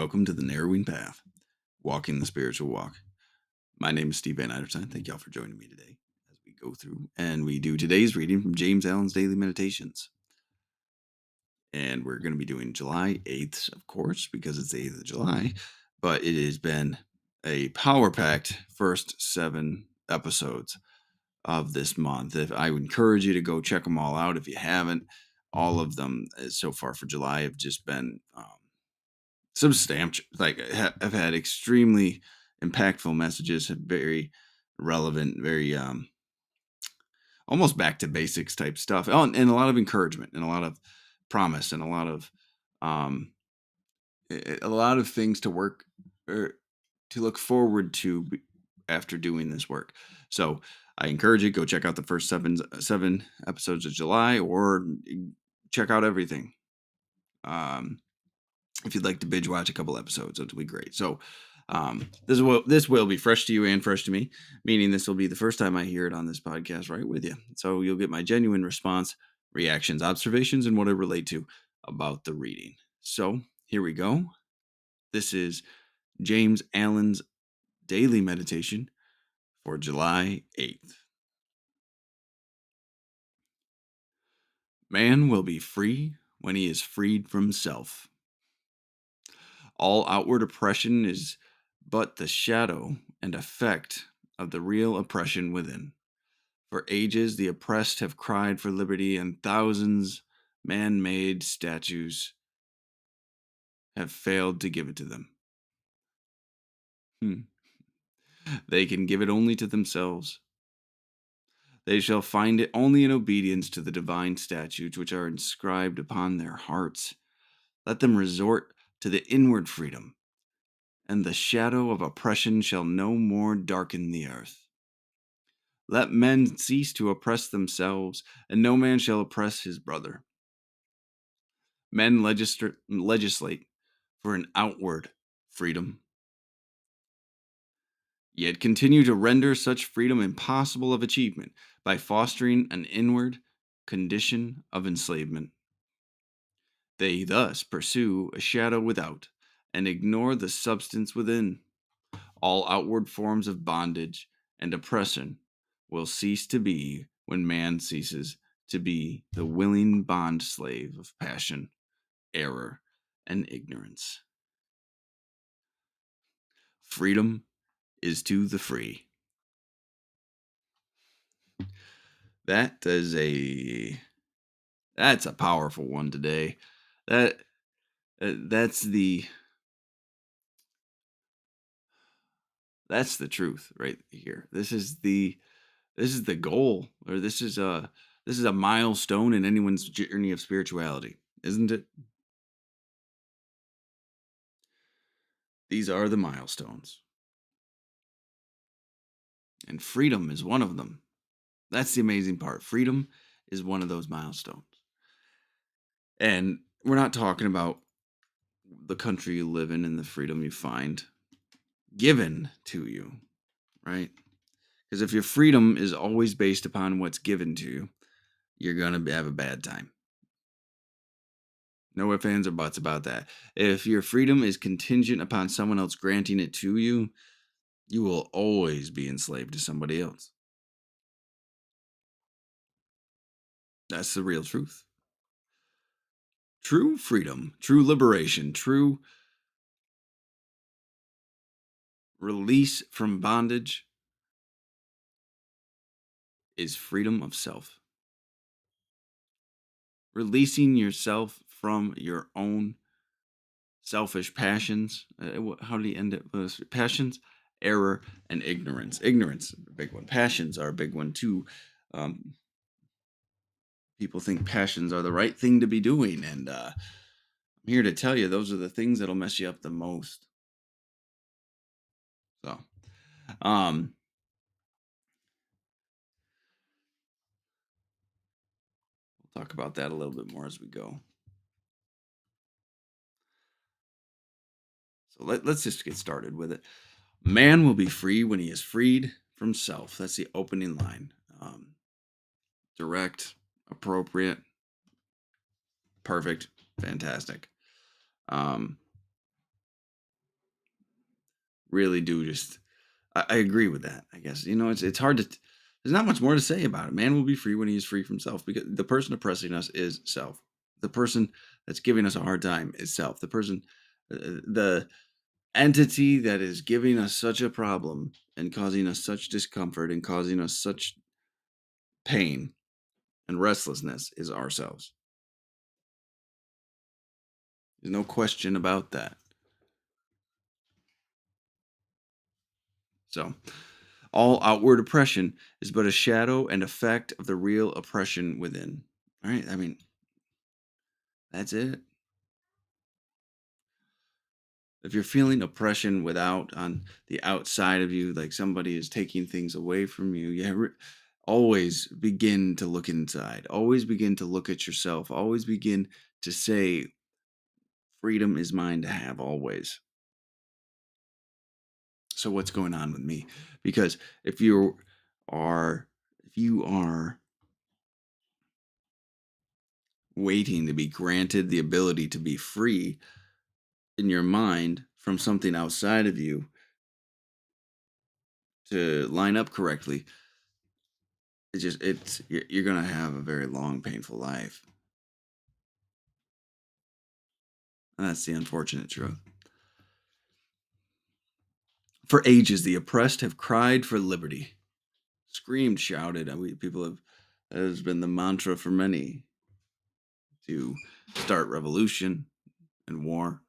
welcome to the Narrowing Path, Walking the Spiritual Walk. My name is Steve Van Eiderstein. Thank y'all for joining me today as we go through and we do today's reading from James Allen's Daily Meditations. And we're going to be doing July 8th, of course, because it's the 8th of July, but it has been a power packed first seven episodes of this month. If I would encourage you to go check them all out if you haven't. All of them uh, so far for July have just been um, substantial. Like have had extremely impactful messages, have very relevant, very um, almost back to basics type stuff. Oh, and, and a lot of encouragement and a lot of promise and a lot of um, a lot of things to work or er, to look forward to after doing this work. So I encourage you go check out the first seven seven episodes of July or check out everything. Um, if you'd like to binge watch a couple episodes, it'll be great. So um, this will this will be fresh to you and fresh to me, meaning this will be the first time I hear it on this podcast right with you. So you'll get my genuine response, reactions, observations, and what I relate to about the reading. So here we go. This is James Allen's daily meditation for July 8th. Man will be free when he is freed from self. All outward oppression is but the shadow and effect of the real oppression within. For ages, the oppressed have cried for liberty, and thousands man made statues have failed to give it to them. Hmm. They can give it only to themselves. They shall find it only in obedience to the divine statutes which are inscribed upon their hearts. Let them resort to the inward freedom, and the shadow of oppression shall no more darken the earth. Let men cease to oppress themselves, and no man shall oppress his brother. Men legislate for an outward freedom yet continue to render such freedom impossible of achievement by fostering an inward condition of enslavement. They thus pursue a shadow without and ignore the substance within. All outward forms of bondage and oppression will cease to be when man ceases to be the willing bond slave of passion, error, and ignorance. Freedom is to the free. That is a that's a powerful one today. That uh, that's the that's the truth right here. This is the this is the goal or this is a this is a milestone in anyone's journey of spirituality, isn't it? These are the milestones. And freedom is one of them. That's the amazing part. Freedom is one of those milestones. And we're not talking about the country you live in and the freedom you find given to you, right? Because if your freedom is always based upon what's given to you, you're going to have a bad time. No ifs, ands, or buts about that. If your freedom is contingent upon someone else granting it to you, you will always be enslaved to somebody else. That's the real truth. True freedom, true liberation, true release from bondage is freedom of self. Releasing yourself from your own selfish passions. Uh, how do you end it? Passions error, and ignorance. Ignorance, big one. Passions are a big one too. Um, people think passions are the right thing to be doing, and uh, I'm here to tell you those are the things that'll mess you up the most. So, um, we'll talk about that a little bit more as we go. So let, let's just get started with it. Man will be free when he is freed from self. That's the opening line. Um, direct, appropriate, perfect, fantastic. Um, really do just I, I agree with that. I guess you know it's it's hard to. There's not much more to say about it. Man will be free when he is free from self, because the person oppressing us is self. The person that's giving us a hard time is self. The person, uh, the entity that is giving us such a problem and causing us such discomfort and causing us such pain and restlessness is ourselves. There's no question about that. So, all outward oppression is but a shadow and effect of the real oppression within. All right? I mean, that's it. If you're feeling oppression without on the outside of you, like somebody is taking things away from you, yeah, always begin to look inside. Always begin to look at yourself. Always begin to say, freedom is mine to have always. So what's going on with me? Because if you are if you are waiting to be granted the ability to be free in your mind from something outside of you to line up correctly, it just it's you're, to have a very long painful life. And that's the unfortunate truth. For ages, the oppressed have cried for liberty, screamed, shouted. we, people have, has been the mantra for many to start revolution and war.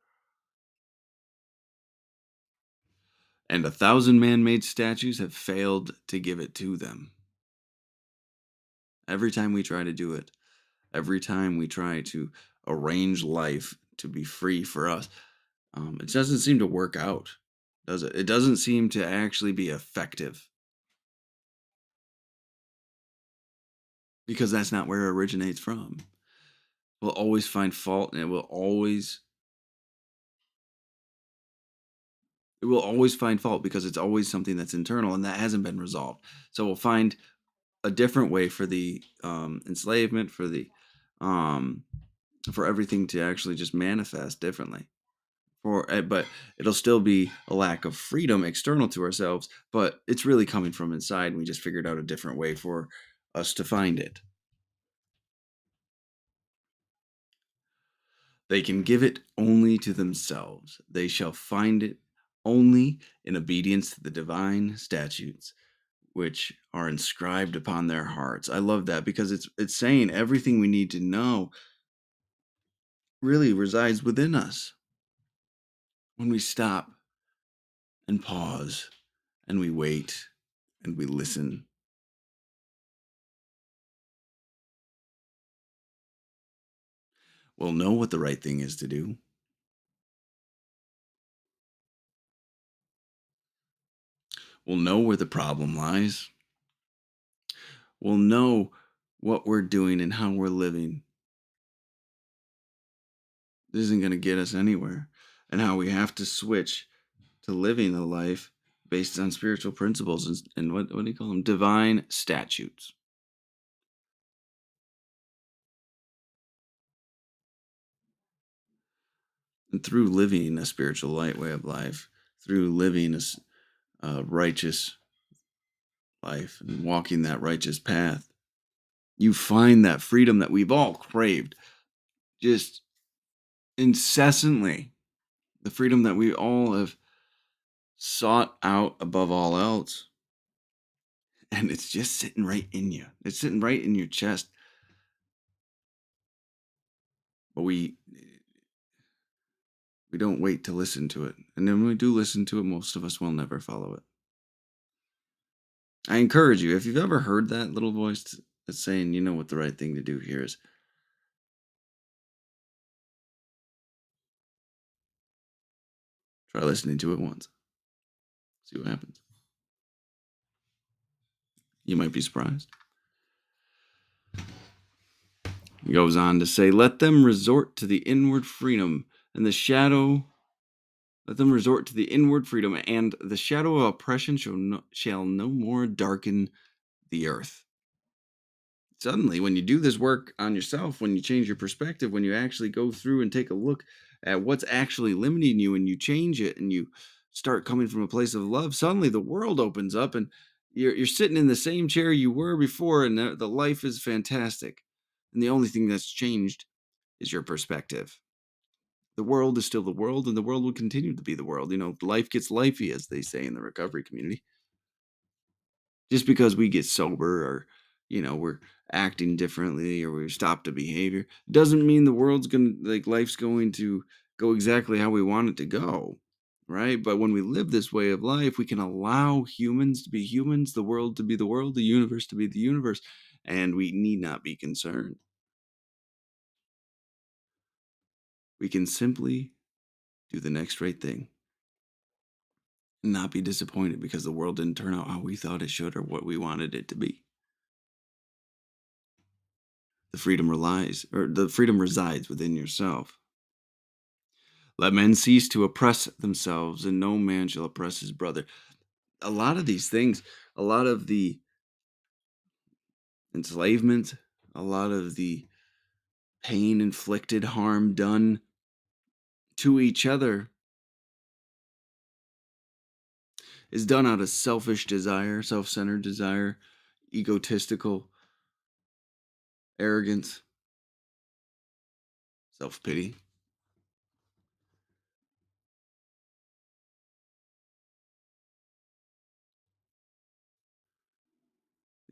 And a thousand man made statues have failed to give it to them. Every time we try to do it, every time we try to arrange life to be free for us, um, it doesn't seem to work out does it? It doesn't seem to actually be effective. Because that's not where it originates from. We'll always find fault and it will always it will always find fault because it's always something that's internal and that hasn't been resolved. So we'll find a different way for the um, enslavement, for the um, for everything to actually just manifest differently. For eh, but it'll still be a lack of freedom external to ourselves but it's really coming from inside and we just figured out a different way for us to find it. They can give it only to themselves. They shall find it only in obedience to the divine statutes which are inscribed upon their hearts i love that because it's it's saying everything we need to know really resides within us when we stop and pause and we wait and we listen. We'll know what the right thing is to do. We'll know where the problem lies. We'll know what we're doing and how we're living. This isn't going to get us anywhere and how we have to switch to living a life based on spiritual principles and, and what, what do you call them? Divine statutes. And through living a spiritual light way of life, through living a, a righteous life and walking that righteous path, you find that freedom that we've all craved just incessantly the freedom that we all have sought out above all else. And it's just sitting right in you. It's sitting right in your chest. But we we don't wait to listen to it. And then when we do listen to it, most of us will never follow it. I encourage you, if you've ever heard that little voice that's saying, you know what the right thing to do here is, Try listening to it once. See what happens. You might be surprised. He goes on to say, Let them resort to the inward freedom and the shadow. Let them resort to the inward freedom, and the shadow of oppression shall no, shall no more darken the earth. Suddenly, when you do this work on yourself, when you change your perspective, when you actually go through and take a look at what's actually limiting you and you change it and you start coming from a place of love, suddenly the world opens up and you're, you're sitting in the same chair you were before, and the, the life is fantastic. And the only thing that's changed is your perspective. The world is still the world, and the world will continue to be the world. You know, life gets lifey, as they say in the recovery community. Just because we get sober or, you know, we're acting differently or we stopped a behavior doesn't mean the world's going to, like, life's going to go exactly how we want it to go right? But when we live this way of life, we can allow humans to be humans, the world to be the world, the universe to be the universe, and we need not be concerned. We can simply do the next right thing and not be disappointed because the world didn't turn out how we thought it should or what we wanted it to be. The freedom relies, or the freedom resides within yourself. Let men cease to oppress themselves, and no man shall oppress his brother. A lot of these things, a lot of the enslavement, a lot of the pain inflicted, harm done to each other is done out of selfish desire, self centered desire, egotistical arrogance, self pity.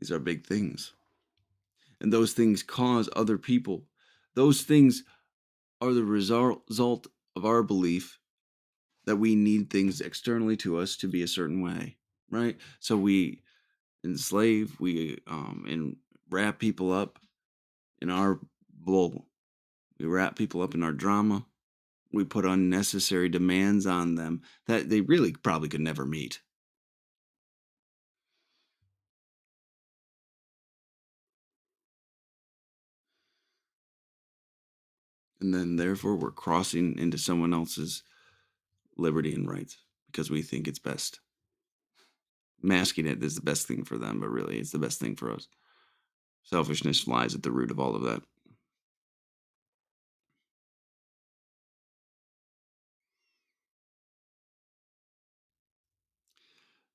These are big things. And those things cause other people. Those things are the result of our belief that we need things externally to us to be a certain way, right? So we enslave, we um, and wrap people up in our bull. We wrap people up in our drama. We put unnecessary demands on them that they really probably could never meet. And then therefore we're crossing into someone else's liberty and rights because we think it's best. Masking it is the best thing for them, but really it's the best thing for us. Selfishness lies at the root of all of that.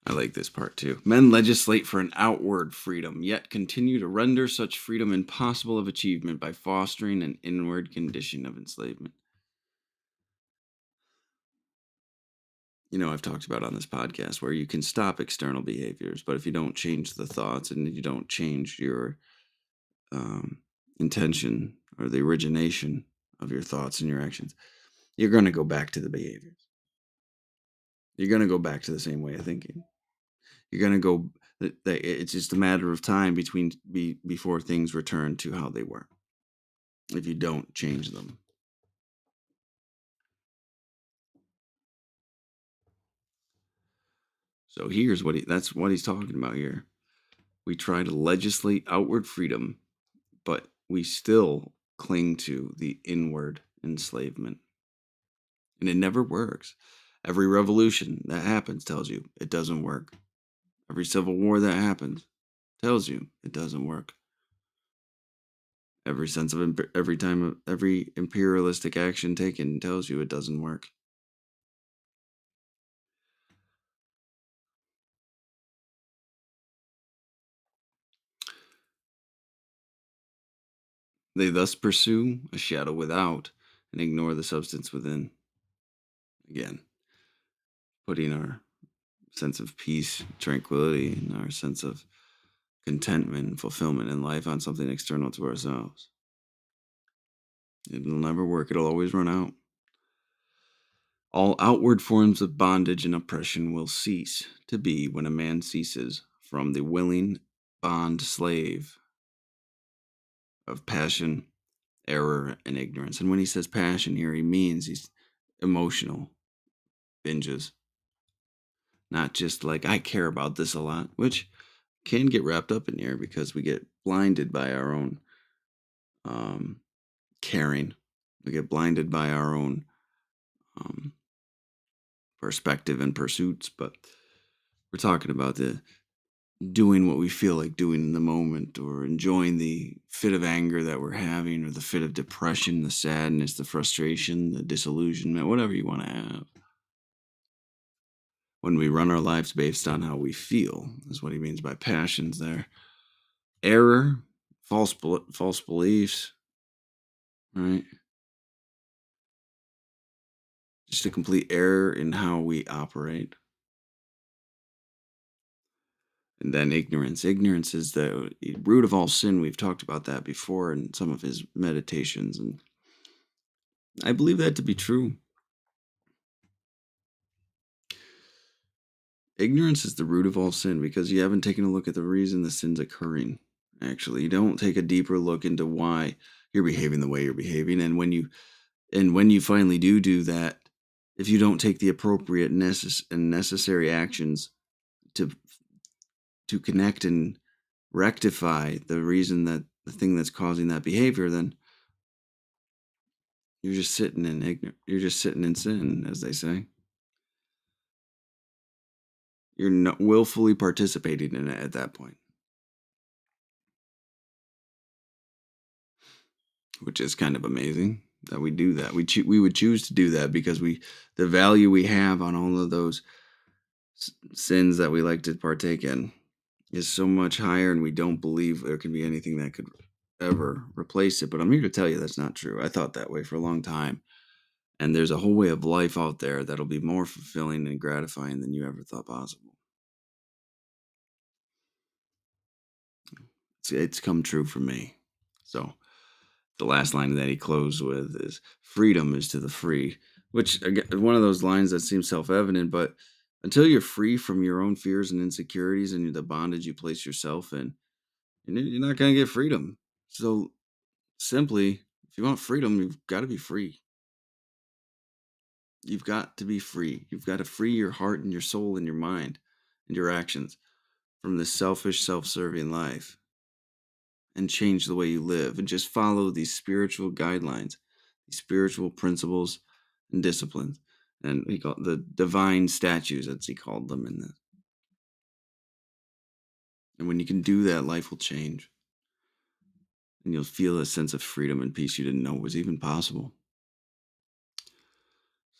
I like this part too. Men legislate for an outward freedom, yet continue to render such freedom impossible of achievement by fostering an inward condition of enslavement. You know, I've talked about on this podcast where you can stop external behaviors, but if you don't change the thoughts and you don't change your um, intention or the origination of your thoughts and your actions, you're going to go back to the behaviors. You're going to go back to the same way of thinking you're going to go it's just a matter of time between be, before things return to how they were if you don't change them. So here's what he that's what he's talking about here. We try to legislate outward freedom but we still cling to the inward enslavement. And it never works. Every revolution that happens tells you it doesn't work Every civil war that happens tells you it doesn't work. Every sense of every time every imperialistic action taken tells you it doesn't work. They thus pursue a shadow without and ignore the substance within. Again, putting our sense of peace, tranquility, and our sense of contentment and fulfillment in life on something external to ourselves. It'll never work, it'll always run out. All outward forms of bondage and oppression will cease to be when a man ceases from the willing bond slave of passion, error, and ignorance. And when he says passion here, he means he's emotional binges, not just like I care about this a lot, which can get wrapped up in here because we get blinded by our own um, caring. We get blinded by our own um, perspective and pursuits. But we're talking about the doing what we feel like doing in the moment or enjoying the fit of anger that we're having or the fit of depression, the sadness, the frustration, the disillusionment, whatever you want to have. When we run our lives based on how we feel, is what he means by passions there. Error, false, false beliefs, right? Just a complete error in how we operate. And then ignorance. Ignorance is the root of all sin. We've talked about that before in some of his meditations. And I believe that to be true. Ignorance is the root of all sin because you haven't taken a look at the reason the sin's occurring. Actually, you don't take a deeper look into why you're behaving the way you're behaving. And when you and when you finally do do that, if you don't take the appropriate necess- and necessary actions to to connect and rectify the reason that the thing that's causing that behavior, then you're just sitting in ignorant. You're just sitting in sin, as they say. You're not willfully participating in it at that point. Which is kind of amazing that we do that. We cho- we would choose to do that because we the value we have on all of those s- sins that we like to partake in is so much higher, and we don't believe there can be anything that could ever replace it. But I'm here to tell you that's not true. I thought that way for a long time. And there's a whole way of life out there that'll be more fulfilling and gratifying than you ever thought possible. It's, it's come true for me. So the last line that he closed with is freedom is to the free, which again, one of those lines that seems self-evident, but until you're free from your own fears and insecurities and the bondage you place yourself in, you're not going to get freedom. So simply, if you want freedom, you've got to be free. You've got to be free. You've got to free your heart and your soul and your mind and your actions from this selfish, self serving life and change the way you live and just follow these spiritual guidelines, these spiritual principles and disciplines. And he called the divine statues, as he called them in this. And when you can do that, life will change. And you'll feel a sense of freedom and peace you didn't know was even possible.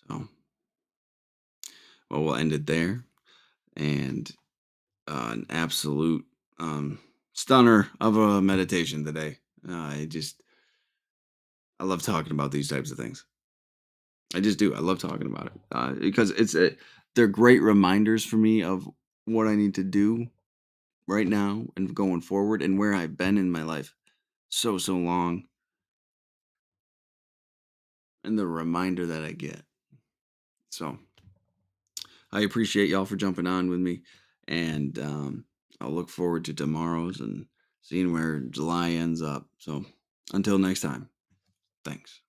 So, well, we'll end it there. And uh, an absolute um, stunner of a meditation today. Uh, I just, I love talking about these types of things. I just do. I love talking about it uh, because it's a, they're great reminders for me of what I need to do right now and going forward and where I've been in my life so so long and the reminder that I get. So I appreciate y'all for jumping on with me and um, I'll look forward to tomorrow's and seeing where July ends up. So until next time, thanks.